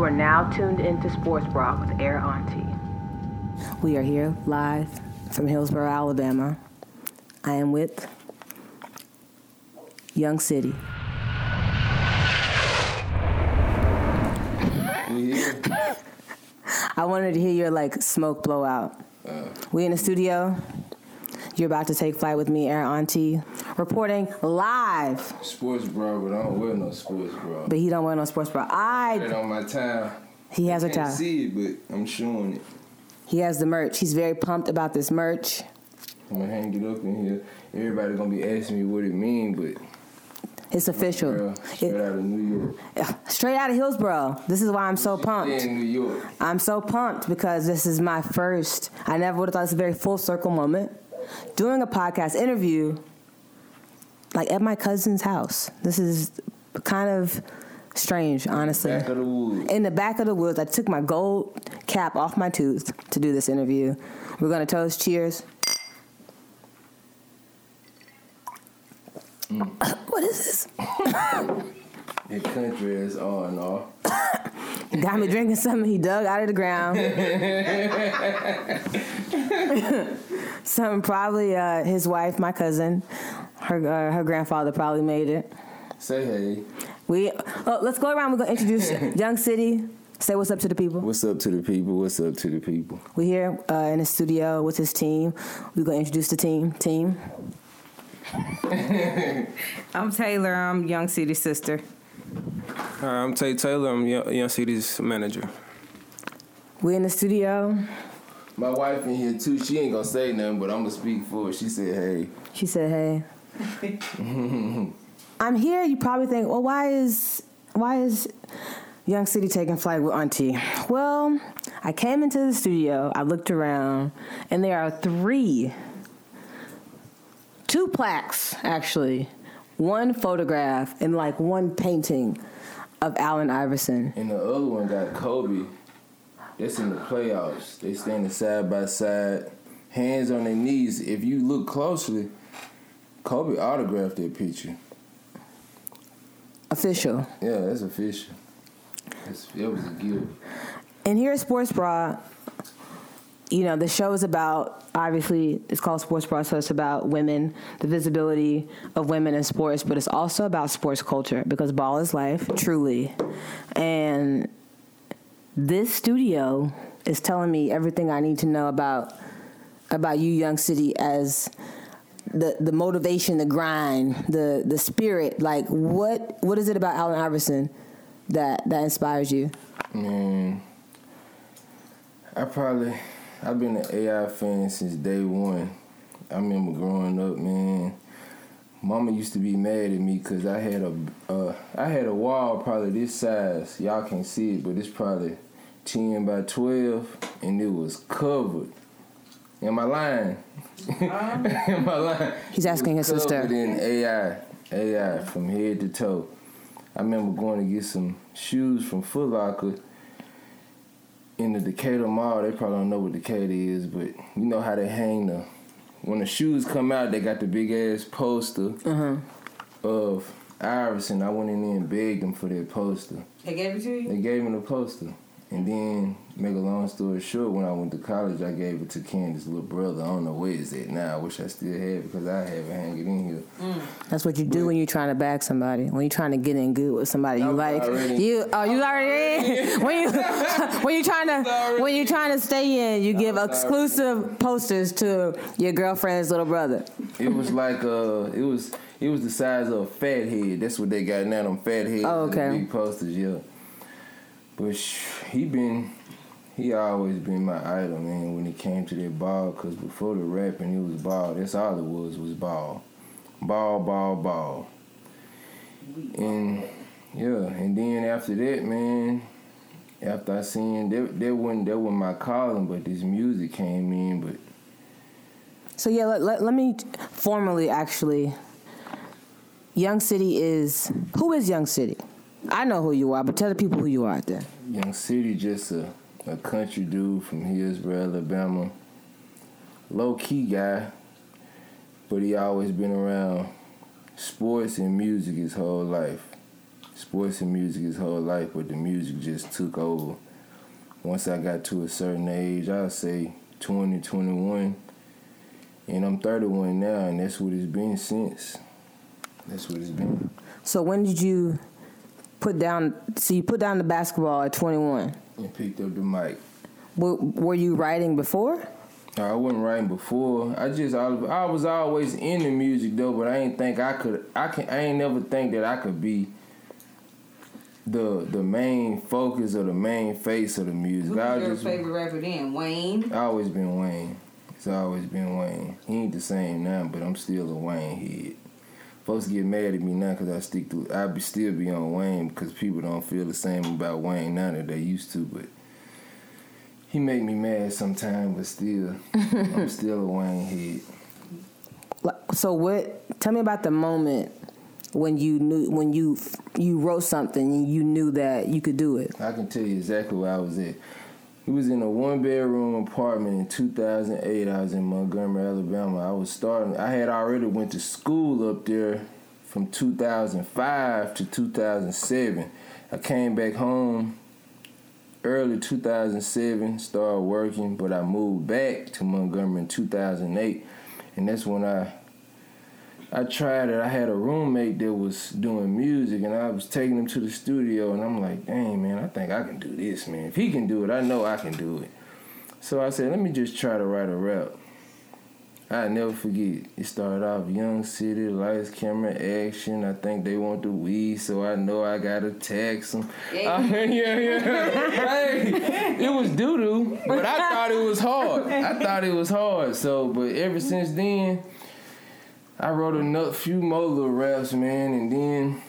You are now tuned into Sports Bra with Air Auntie. We are here live from Hillsboro, Alabama. I am with Young City. I wanted to hear your like smoke blow blowout. Uh. we in the studio. You're about to take flight with me, Air Auntie, reporting live. Sports bra, but I don't wear no sports bra. But he don't wear no sports bra. I it on my time. he has a Can't tie. see it, but I'm showing it. He has the merch. He's very pumped about this merch. I'm gonna hang it up in here. Everybody gonna be asking me what it mean, but It's official. girl, straight It- out of New York. straight out of Hillsboro. This is why I'm so pumped. in New York. I'm so pumped because this is my first. I never would have thought this was a very full circle moment. Doing a podcast interview, like at my cousin's house. This is kind of strange, honestly. Back of the woods. In the back of the woods, I took my gold cap off my tooth to do this interview. We're gonna toast. Cheers. Mm. What is this? That country is all and all. Got me drinking something he dug out of the ground. something probably uh, his wife, my cousin, her uh, her grandfather probably made it. Say hey. We oh, let's go around. We're gonna introduce Young City. Say what's up to the people. What's up to the people? What's up to the people? We here uh, in the studio with his team. We're gonna introduce the team. Team. I'm Taylor. I'm Young City's sister. Hi, I'm Tate Taylor. I'm Young, Young City's manager. We in the studio. My wife in here too. She ain't gonna say nothing, but I'm gonna speak for her. She said, "Hey, She said, "Hey, I'm here." You probably think, "Well, why is why is Young City taking flight with Auntie?" Well, I came into the studio. I looked around, and there are three, two plaques actually, one photograph, and like one painting of Allen Iverson. And the other one got Kobe. That's in the playoffs. They standing side by side, hands on their knees. If you look closely, Kobe autographed that picture. Official. Yeah, that's official. That's, that was a gift. And here at Sports Bra, you know, the show is about obviously it's called Sports Bra, so it's about women, the visibility of women in sports, but it's also about sports culture because ball is life, truly. And this studio is telling me everything I need to know about about you, Young City, as the the motivation, the grind, the the spirit. Like what what is it about Allen Iverson that that inspires you? Man, I probably I've been an AI fan since day one. I remember growing up, man. Mama used to be mad at me because I had a uh, I had a wall probably this size. Y'all can't see it, but it's probably ten by twelve, and it was covered. Am I lying? Am I lying? He's asking It his was sister. covered in AI, AI from head to toe. I remember going to get some shoes from Foot Locker in the Decatur Mall. They probably don't know what Decatur is, but you know how they hang the when the shoes come out, they got the big ass poster uh-huh. of Iverson. I went in there and begged them for that poster. They gave it to you? They gave me the poster. And then, make a long story short, when I went to college, I gave it to Candace's little brother. I don't know where it's at now. I wish I still had it because I have it hanging in here. That's what you do when you're trying to bag somebody. When you're trying to get in good with somebody, you like already- you. Oh, you already in. when you when you trying to when you trying to stay in, you give exclusive posters to your girlfriend's little brother. It was like uh, it was it was the size of a fat head. That's what they got now. Them fat heads. Oh, okay. Big posters, yeah. Sh- he been, he always been my idol, man. When it came to that ball, cause before the rapping, it was ball. That's all it was was ball, ball, ball, ball. And yeah, and then after that, man. After I seen that, that wasn't that was my calling, but this music came in. But So yeah, let, let, let me formally actually. Young City is who is Young City? I know who you are, but tell the people who you are out there. Young City, just a, a country dude from Hillsboro, Alabama. Low key guy, but he always been around sports and music his whole life. sports and music his whole life, but the music just took over. Once I got to a certain age, I'd say 20, 21, and I'm 31 now, and that's what it's been since. That's what it's been. So when did you put down? So you put down the basketball at 21. And picked up the mic. Were, were you writing before? I wasn't writing before. I just I, I was always in the music though, but I ain't think I could. I can. I ain't never think that I could be the the main focus or the main face of the music. Who's I your just favorite rapper then? Wayne. I always been Wayne. It's always been Wayne. He ain't the same now, but I'm still a Wayne head. Folks get mad at me now because I stick to. I be still be on Wayne because people don't feel the same about Wayne now that they used to, but. He make me mad sometimes, but still, I'm still a Wayne head. Like, So what? Tell me about the moment when you knew when you you wrote something and you knew that you could do it. I can tell you exactly where I was at. He was in a one bedroom apartment in 2008. I was in Montgomery, Alabama. I was starting. I had already went to school up there from 2005 to 2007. I came back home early 2007. Started working, but I moved back to Montgomery in 2008, and that's when I I tried it. I had a roommate that was doing music, and I was taking him to the studio, and I'm like, dang, man, I think I can do this, man. If he can do it, I know I can do it. So I said, let me just try to write a rap. I never forget. It started off Young City, lights, camera, action. I think they want the weed, so I know I gotta tax them. Yeah, yeah, yeah. hey, it was doo doo, but I thought it was hard. I thought it was hard. So, but ever since then, I wrote a few more little raps, man, and then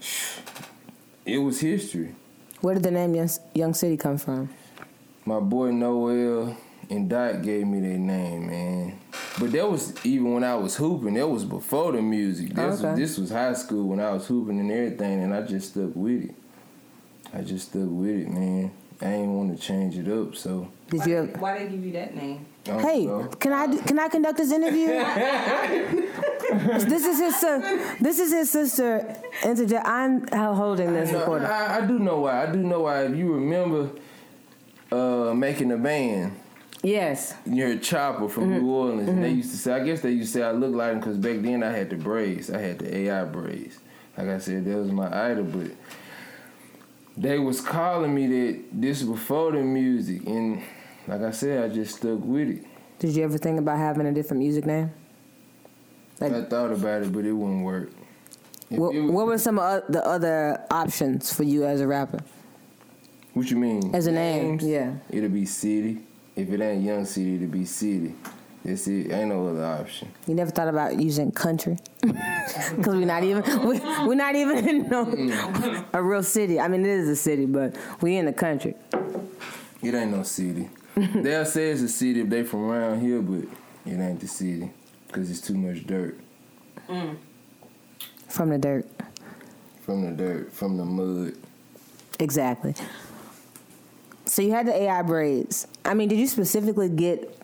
it was history. Where did the name Young, Young City come from? My boy Noel and Dot gave me their name, man. But that was even when I was hooping. That was before the music. This, Okay. was, this was high school when I was hooping and everything, and I just stuck with it. I just stuck with it, man. I ain't want to change it up, so. Did Why, you? they- Ever, why they give you that name? I hey, know. can I uh, do- can I conduct this interview? this is his sister. this is his sister. Interject. I'm holding this recording. I, I do know why. I do know why. If you remember uh, making a band, Yes. near Chopper from New mm-hmm. Orleans, and they mm-hmm. used to say, I guess they used to say I look like him because back then I had the braids. I had the AI braids. Like I said, that was my idol, but they was calling me that this was before the music, and like I said, I just stuck with it. Did you ever think about having a different music name? Like, I thought about it, but it wouldn't work. What, it was- what were some of the other options for you as a rapper? What you mean? As a name, yeah. It'll be City. If it ain't Young City, it'll be City. That's it. Ain't no other option. You never thought about using country? Because we're not even we, we're not even in no, mm. a real city. I mean, it is a city, but we in the country. It ain't no city. They'll say it's a city if they from around here, but it ain't the city because it's too much dirt. Mm. From the dirt. From the dirt, from the mud. Exactly. So you had the AI braids. I mean, did you specifically get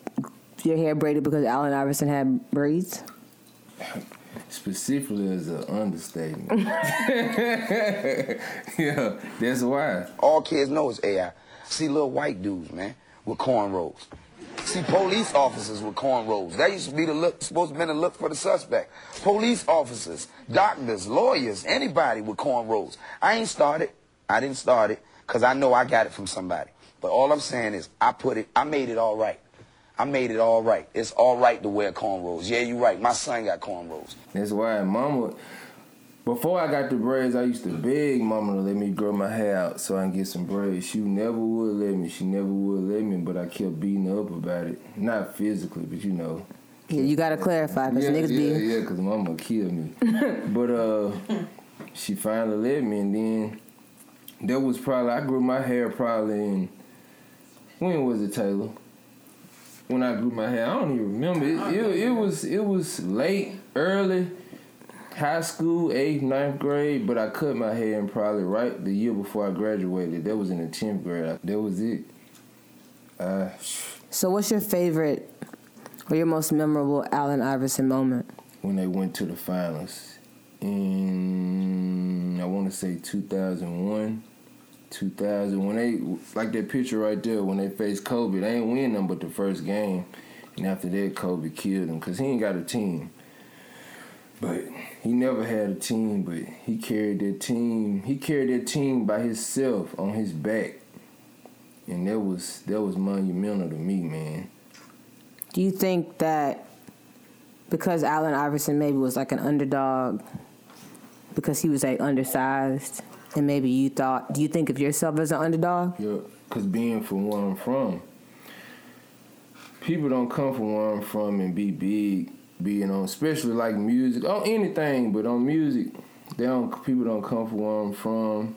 your hair braided because Allen Iverson had braids? Specifically as an understatement. yeah, that's why. All kids know it's AI. See little white dudes, man, with cornrows. See police officers with cornrows. That used to be the look, supposed to be the look for the suspect. Police officers, doctors, lawyers, anybody with cornrows. I ain't started. I didn't start it because I know I got it from somebody. But all I'm saying is I put it, I made it all right. I made it all right. It's all right to wear cornrows. Yeah, you're right. My son got cornrows. That's why mama, before I got the braids, I used to beg mama to let me grow my hair out so I can get some braids. She never would let me. She never would let me, but I kept beating her up about it. Not physically, but you know. Yeah, you gotta clarify because yeah, niggas yeah, be. yeah, because mama killed me. but uh, she finally let me, and then that was probably I grew my hair probably in when was it Taylor? When I grew my hair, I don't even remember. It, it, it was it was late, early, high school, eighth, ninth grade. But I cut my hair in probably right the year before I graduated. That was in the tenth grade. That was it. Uh, So, what's your favorite or your most memorable Allen Iverson moment? when they went to the finals in I want to say 2001, 2000. When they like that picture right there when they faced Kobe, they ain't win them but the first game, and after that Kobe killed him because he ain't got a team. But he never had a team, but he carried that team. He carried that team by himself on his back, and that was that was monumental to me, man. Do you think that because Allen Iverson maybe was like an underdog, because he was like undersized, and maybe you thought, do you think of yourself as an underdog? Yeah, cause being from where I'm from, people don't come from where I'm from and be big, being on, especially like music, on anything, but on music, they don't. People don't come from where I'm from,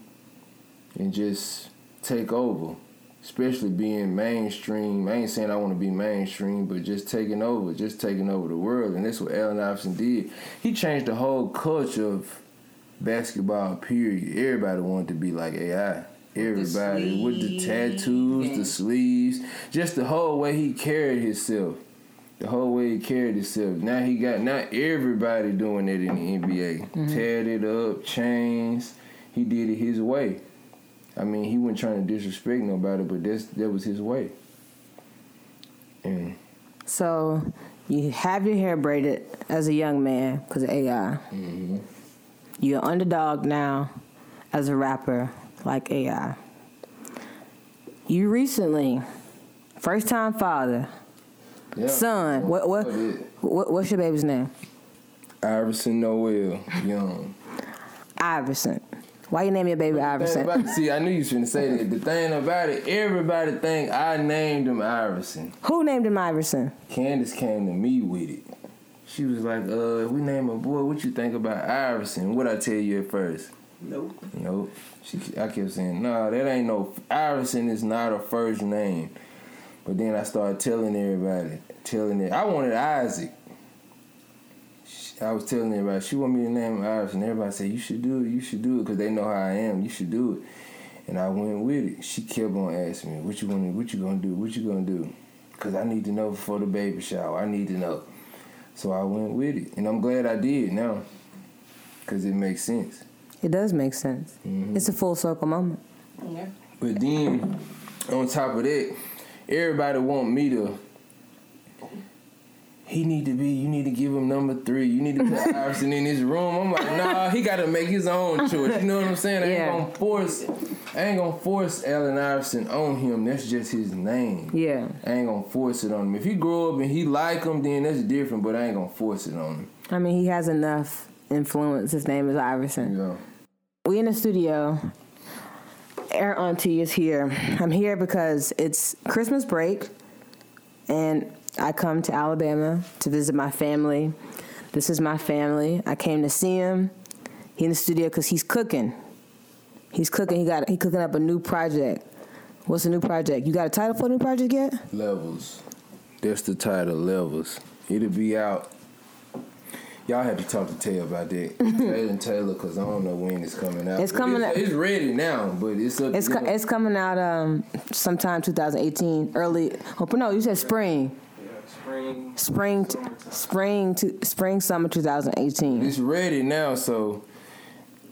and just take over. Especially being mainstream. I ain't saying I want to be mainstream, but just taking over, just taking over the world, and that's what Allen Iverson did. He changed the whole culture of basketball. Period. Everybody wanted to be like AI. Everybody with the tattoos, the sleeves, just the whole way he carried himself. The whole way he carried himself. Now he got not everybody doing it in the NBA. Mm-hmm. Teared it up, chains. He did it his way. I mean, he wasn't trying to disrespect nobody, but that's that was his way. And So you have your hair braided as a young man because of AI. Mm-hmm. You're an underdog now as a rapper like AI. You recently, first time father, yeah. son. What what, what what's your baby's name? Iverson Noel Young. Iverson. Why you name your baby Iverson? about see, I knew you was finna say that. The thing about it, everybody think I named him Iverson. Who named him Iverson? Candace came to me with it. She was like, uh, if we name a boy, what you think about Iverson? What I tell you at first? Nope. Nope. She, I kept saying, nah, that ain't no, Iverson is not a first name. But then I started telling everybody, telling it, I wanted Isaac. I was telling everybody, she want me to name him and Everybody said, you should do it, you should do it, because they know how I am, you should do it. And I went with it. She kept on asking me, what you gonna, what you gonna do, what you gonna do? Because I need to know before the baby shower, I need to know. So I went with it. And I'm glad I did now, because it makes sense. It does make sense. Mm-hmm. It's a full circle moment. Yeah. But then, on top of that, everybody want me to. He need to be. You need to give him number three. You need to put Iverson in his room. I'm like, nah. He got to make his own choice. You know what I'm saying? I ain't gonna force. I ain't gonna force Allen Iverson on him. That's just his name. Yeah. I ain't gonna force it on him. If he grow up and he like him, then that's different. But I ain't gonna force it on him. I mean, he has enough influence. His name is Iverson. Know. We in the studio. Air Auntie is here. I'm here because it's Christmas break, and I come to Alabama to visit my family. This is my family. I came to see him. He in the studio because he's cooking. He's cooking. He got he cooking up a new project. What's the new project? You got a title for the new project yet? Levels. That's the title, Levels. It'll be out. Y'all have to talk to Tay about that. Tay and Taylor, because I don't know when it's coming out. It's But coming it's, out- It's ready now, but it's up It's co- it's coming out um sometime 2018, early. Oh no, you said spring, Yeah, spring. spring, t- spring to spring summer 2018. It's ready now, so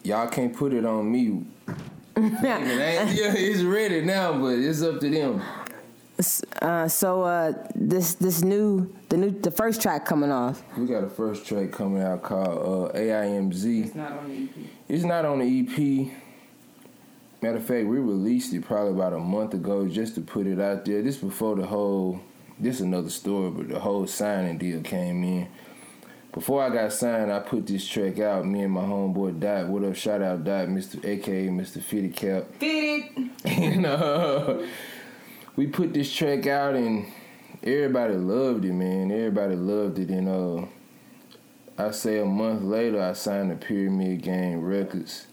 y'all can't put it on me. It yeah, it's ready now, but it's up to them. Uh, so uh, this this new the new the first track coming off. We got a first track coming out called uh, AIMZ. It's not on the EP. It's not on the EP. Matter of fact, we released it probably about a month ago just to put it out there. This before the whole, this is another story, but the whole signing deal came in. Before I got signed, I put this track out. Me and my homeboy Dot. What up? Shout out Dot, Mr. AKA Mr. Fitty Cap. Fit it. and uh, we put this track out and everybody loved it, man. Everybody loved it, and uh, I say a month later, I signed to Pyramid Gang Records.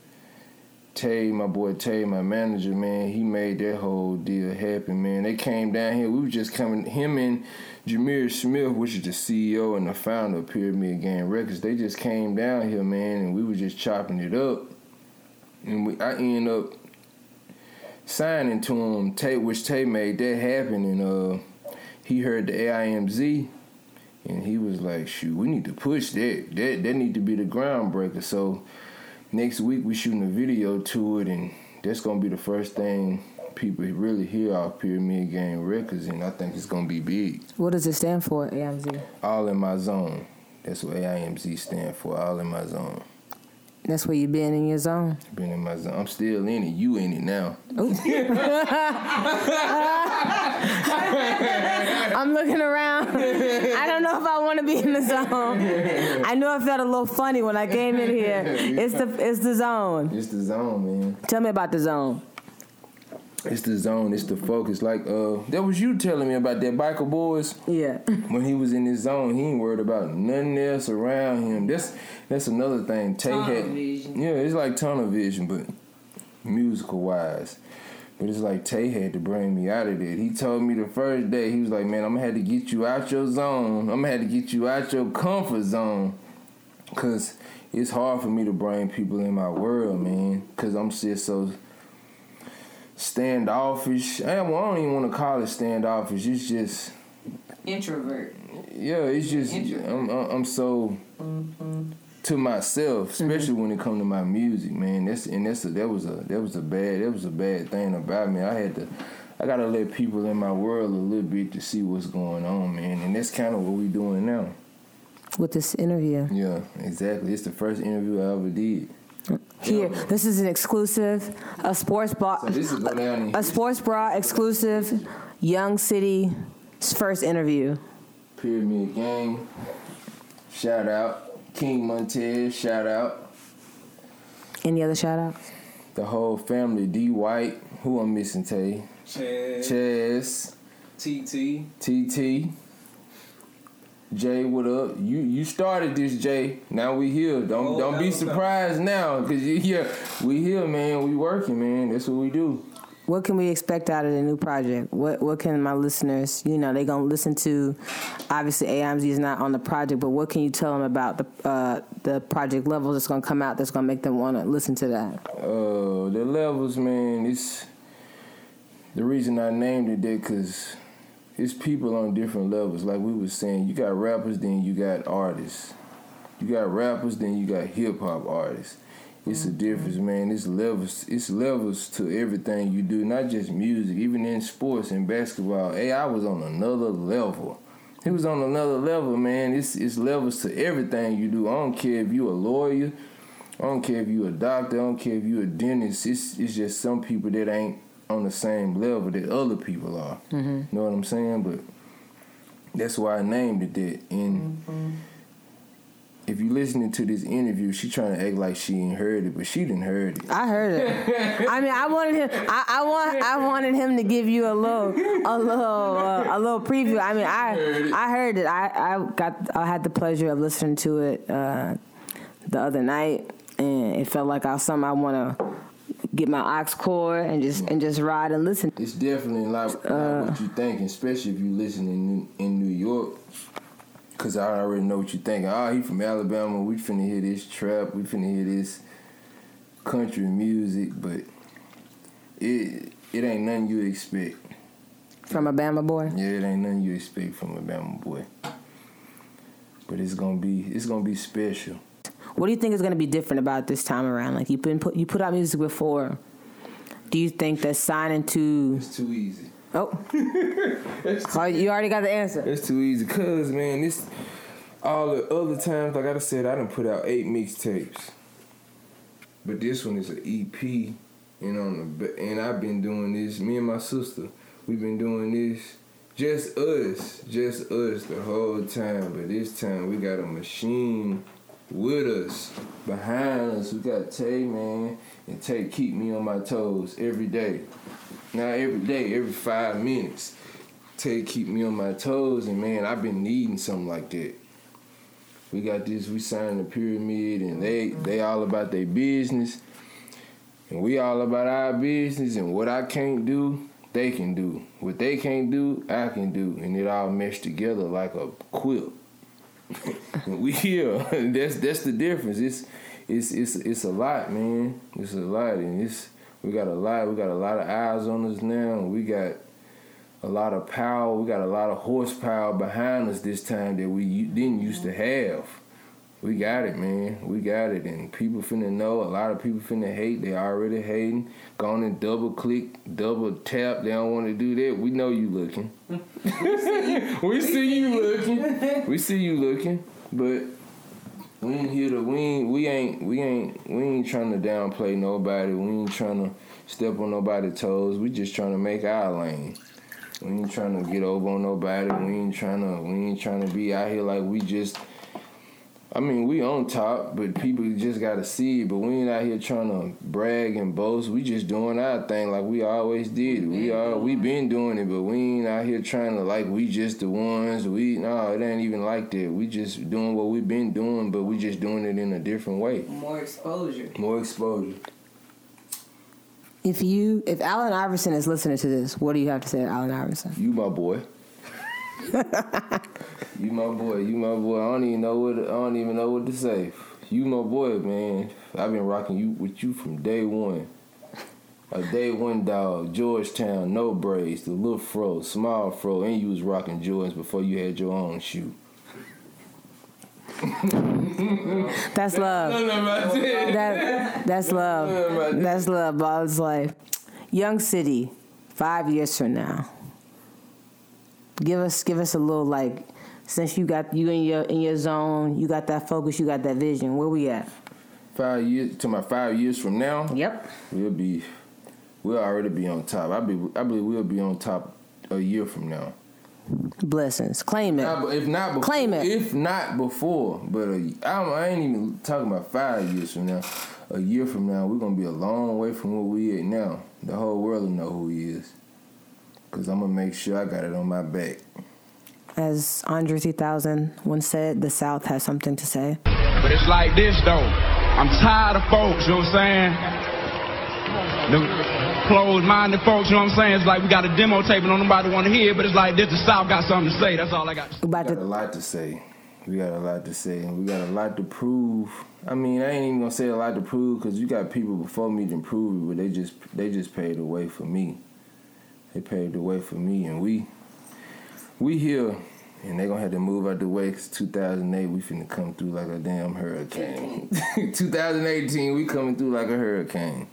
Tay, my boy Tay, my manager, man, he made that whole deal happen, man. They came down here. We was just coming. Him and Jameer Smith, which is the CEO and the founder of Pyramid Gang Records, they just came down here, man, and we was just chopping it up. And we, I end up signing to him, Tay, which Tay made that happen, and uh, he heard the AIMZ, and he was like, "Shoot, we need to push that. That that need to be the groundbreaker." So next week we shooting a video to it, and that's gonna be the first thing people really hear off Pyramid Gang Records, and I think it's gonna be big. What does it stand for, AMZ? All in my zone. That's what AIMZ stand for. All in my zone. That's where you been in your zone. Been in my zone. I'm still in it. You in it now. I'm looking around. I don't know if I want to be in the zone. I knew I felt a little funny when I came in here. It's the it's the zone. It's the zone, man. Tell me about the zone. It's the zone. It's the focus. Like uh, that was you telling me about that biker boys. Yeah. When he was in his zone, he ain't worried about nothing else around him. That's that's another thing. Tay Tunnel had, vision. yeah, it's like tunnel vision, but musical wise. But it's like Tay had to bring me out of that. He told me the first day, he was like, "Man, I'm gonna have to get you out your zone. I'm gonna have to get you out your comfort zone, cause it's hard for me to bring people in my world, man. Cause I'm just so." Standoffish. I don't I don't even want to call it standoffish. It's just Introvert. yeah, it's just I'm I'm I'm so mm-hmm. to myself, especially when it come to my music, man. That's and that's a, that was a that was a bad that was a bad thing about me. I had to I gotta let people in my world a little bit to see what's going on, man. And that's kind of what we're doing now. With this interview. Yeah, exactly. It's the first interview I ever did. Here, this is an exclusive, a sports bra, So this is go down in a sports bra exclusive, Young City's first interview. Pyramid Gang. Shout out King Montez. Shout out Any other shout outs? the whole family. D White. Who I'm missing? Tay. Chad, Chaz. TT. TT. Jay, what up? You you started this, Jay. Now we here. Don't Oh, don't be was up. surprised now, cause you here. We here, man. We working, man. That's what we do. What can we expect out of the new project? What what can my listeners, you know, they gonna listen to? Obviously, AMZ is not on the project, but what can you tell them about the uh, the project levels that's gonna come out that's gonna make them want to listen to that? Uh, the levels, man. It's the reason I named it that, cause it's people on different levels. Like we was saying, you got rappers, then you got artists. You got rappers, then you got hip hop artists. It's a mm-hmm. difference, man. It's levels. It's levels to everything you do, not just music. Even in sports and basketball, hey, I was on another level. He was on another level, man. It's it's levels to everything you do. I don't care if you a lawyer. I don't care if you a doctor. I don't care if you a dentist. It's it's just some people that ain't on the same level that other people are. You know what I'm saying? But that's why I named it that. And if you listening to this interview, she trying to act like she ain't heard it, but she didn't heard it. I heard it. I mean, I wanted him. I, I want. I wanted him to give you a little, a little, uh, a little preview. I mean, I, I heard it. I, I got. I had the pleasure of listening to it uh, the other night, and it felt like I was something I want to get my ox cord and just and just ride and listen. It's definitely like, like what uh, you think, especially if you listen in New, in New York. Cause I already know what you thinking. Oh, ah, he from Alabama. We finna hear this trap. We finna hear this country music, but it it ain't nothing you expect. From a Bama boy. Yeah, it ain't nothing you expect from a Bama boy. But it's gonna be it's gonna be special. What do you think is going to be different about this time around? Like you've been put you put out music before. Do you think that signing to It's too easy. oh, oh you already got the answer? It's too easy, cause man, this all the other times, like I said, I done put out eight mixtapes, but this one is an EP, and on the and I've been doing this. Me and my sister, we've been doing this, just us, just us the whole time. But this time we got a machine with us, behind us. We got Tay, man, and Tay keep me on my toes every day. Now every day, every five minutes. Tay keep me on my toes, and man, I've been needing something like that. We got this. We signed the pyramid, and they they all about their business, and we all about our business. And what I can't do, they can do. What they can't do, I can do, and it all meshed together like a quilt. We here. that's that's the difference. It's it's it's it's a lot, man. It's a lot, and it's we got a lot. We got a lot of eyes on us now. We got a lot of power. We got a lot of horsepower behind us this time that we didn't used to have. We got it, man. We got it, and people finna know. A lot of people finna hate. They already hating. Going and double click, double tap. They don't want to do that. We know you looking. we see you looking. We see you looking, but we ain't here to. We ain't. We ain't. We ain't. We ain't trying to downplay nobody. We ain't trying to step on nobody's toes. We just trying to make our lane. We ain't trying to get over on nobody. We ain't trying to. We ain't trying to be out here like we just. I mean, we on top, but people just gotta see it. But we ain't out here trying to brag and boast. We just doing our thing like we always did. We are we been doing it, but we ain't out here trying to like we just the ones. We no, it ain't even like that. We just doing what we been doing, but we just doing it in a different way. More exposure. More exposure. If you, if Allen Iverson is listening to this, what do you have to say to Allen Iverson? You my boy. You my boy. You my boy. I don't even know what I don't even know what to say. You my boy, man. I've been rocking you with you from day one. A day one dog, Georgetown, no braids, the little fro, small fro, and you was rocking Jordans before you had your own shoe. That's love. That, that's love. That's love. Ball's life. Young City, five years from now. Give us, give us a little like, since you got you in your in your zone, you got that focus, you got that vision. Where we at? Five years to my five years from now, Yep. we'll be, we'll already be on top. I be, I believe we'll be on top a year from now. Blessings. Claim it. Not- if not before, Claim it. If not before, but a, I, I ain't even talking about five years from now. A year from now, we're gonna be a long way from where we at now. The whole world will know who he is. Cause I'm gonna make sure I got it on my back. As Andre 3000 once said, the South has something to say. But it's like this though. I'm tired of folks, you know what I'm saying? Them closed minded folks, you know what I'm saying? It's like we got a demo tape and don't nobody wanna hear, it, but it's like this the South got something to say. That's all I got. We about We got a lot to say. We got a lot to say, and we got a lot to prove. I mean, I ain't even gonna say a lot to prove because you got people before me to prove it, but they just they just paved the way for me. They paved the way for me, and we we here, and they gonna have to move out the way because 2008 we finna come through like a damn hurricane. 2018 we coming through like a hurricane.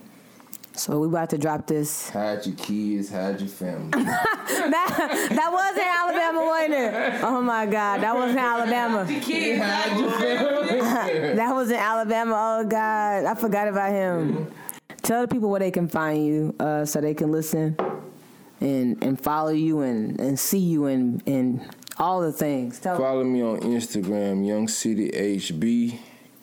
so we about to drop this. Hide your kids, hide your family. That, that wasn't Alabama, wasn't it? Oh my God, that wasn't Alabama. hide your family. That was in Alabama. Oh God, I forgot about him. Tell the people where they can find you, uh, so they can listen and and follow you and, and see you and and all the things. Tell Follow me on Instagram, Young City HB,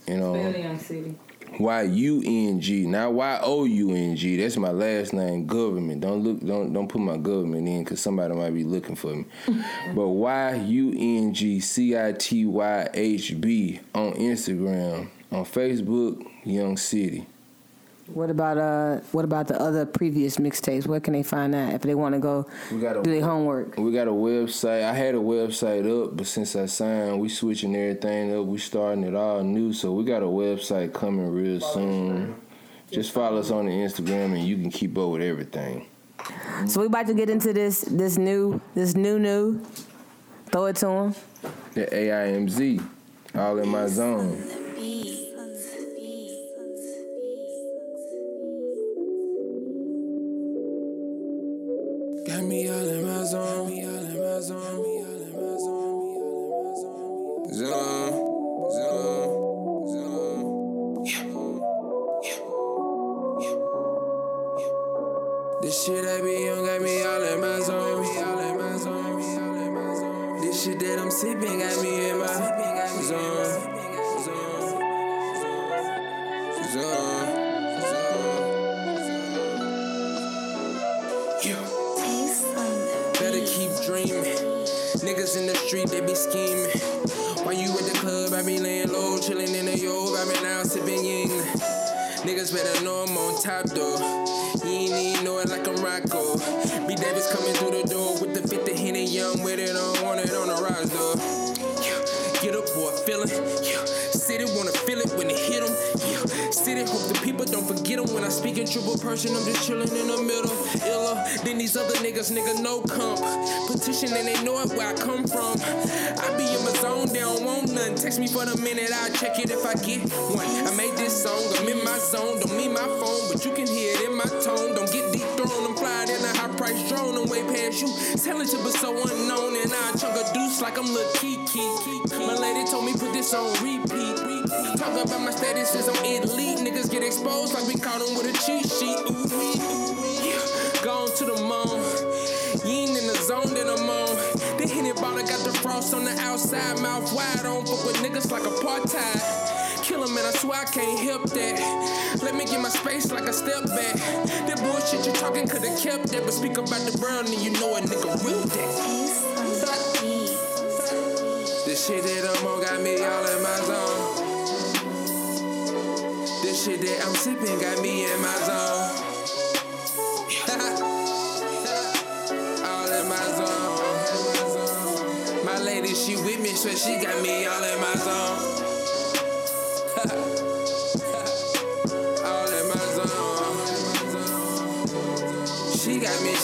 and Spell on Young City. Y U N G, not Y O U N G. That's my last name, government. Don't look, don't don't put my government in because somebody might be looking for me. but Y U N G C I T Y H B on Instagram, on Facebook, Young City. What about uh what about the other previous mixtapes? Where can they find that if they want to go We got a do their homework? We got a website. I had a website up, but since I signed, we switching everything up. We starting it all new, so we got a website coming real soon. Just follow us on the Instagram, and you can keep up with everything. So we about to get into this this new this new new. Throw it to them. The AIMZ, all in my zone. Keep dreaming. Niggas in the street, they be scheming. While you at the club, I be laying low, chillin' in the yoga, I been out sipping ying. Niggas better know I'm on top though. You ain't even know it like I'm Rocco. B Davis coming through the door with the 50 Henny young with it on, want it on. Yeah, Get up, boy, feelin'. Yeah. City wanna feel it when it hit 'em. Yeah. city. Hope the people don't forget them when I speak in triple person. I'm just chilling in the middle. Iller than these other niggas, nigga, no comp. Petition and they know it where I come from. I be in my zone, they don't want nothing. Text me for the minute, I'll check it if I get one. I made this song, I'm in my zone. Don't need my phone, but you can hear it You. Talented but so unknown, and I chunk a deuce like I'm Lil Keke. My lady told me put this on repeat. Talk about my status i'm elite. Niggas get exposed like we caught them with a cheat sheet. Ooh. Gone to the moon. You ain't in the zone that I'm on. The Henny bottle got the frost on the outside, mouth wide. I don't fuck with niggas like apartheid. I swear I can't help that. Let me get my space like a step back. That bullshit you talking could've kept that, but speak about the brown and you know a nigga real that. This shit that I'm on got me all in my zone. This shit that I'm sipping got me in my zone. all in my zone. My lady, she with me, so she got me all in my zone.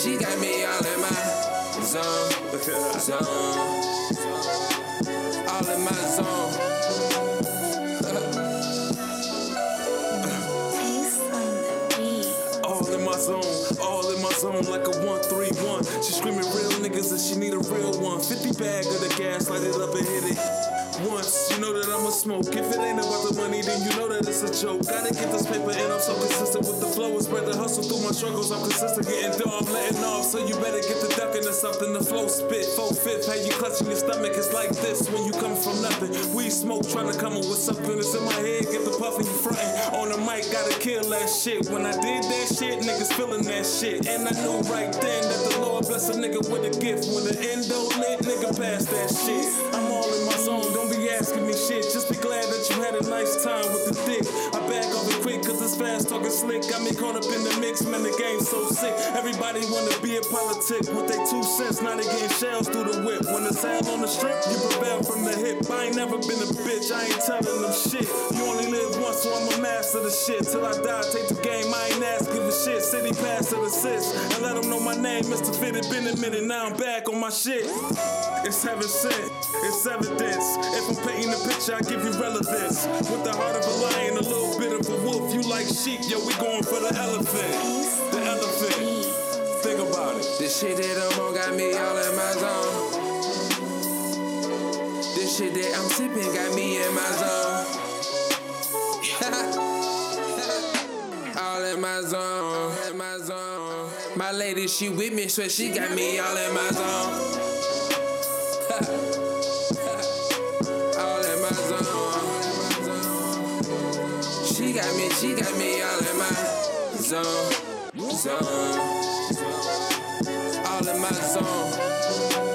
She got me, all in my zone. Zone. All in my zone. All in my zone, all in my zone like a 131. She screaming real niggas and she need a real one. 50 bag of the gas, light it up and hit it. Once, you know that I'ma smoke. If it's a joke. Gotta get this paper and I'm so consistent with the flow. It's spread the hustle through my struggles. I'm consistent getting dough, I'm letting off. So you better get the ducking or something. The flow spit, four fifth, how you clutching your stomach. It's like this when you come from nothing. We smoke, trying to come up with something that's in my head. Get the puffin', you frontin'. On the mic, gotta kill that shit. When I did that shit, niggas feeling that shit. And I knew right then that the Lord bless a nigga with a gift. When the endo lit, nigga pass that shit. I'm all in my zone, don't be asking me shit. Just be glad that you had a nice time with fast talking slick. Got me caught up in the mix, man, the game's so sick. Everybody wanna be a politic with they two cents. Now they getting shells through the whip. When it's hell on the strip, you prevail from the hip. I ain't never been a bitch, I ain't telling them shit. You only live once, so I'm a master the shit. Till I die, take the game, I ain't ask, give a shit. City pass the sis. And let them know my name, Mr. Fit. It been a minute, now I'm back on my shit. It's heaven sent, it's evidence. If I'm painting the picture, I give you relevance. With the heart of a lion, a little bit a wolf. You like sheep, yo, we going for the elephant. The elephant. Think about it. This shit that I'm on got me all in my zone. This shit that I'm sipping got me in my zone. all in my zone. In my zone. My lady, she with me, so she got me all in my zone. She got me, she got me all in my zone. Zone. All in my zone.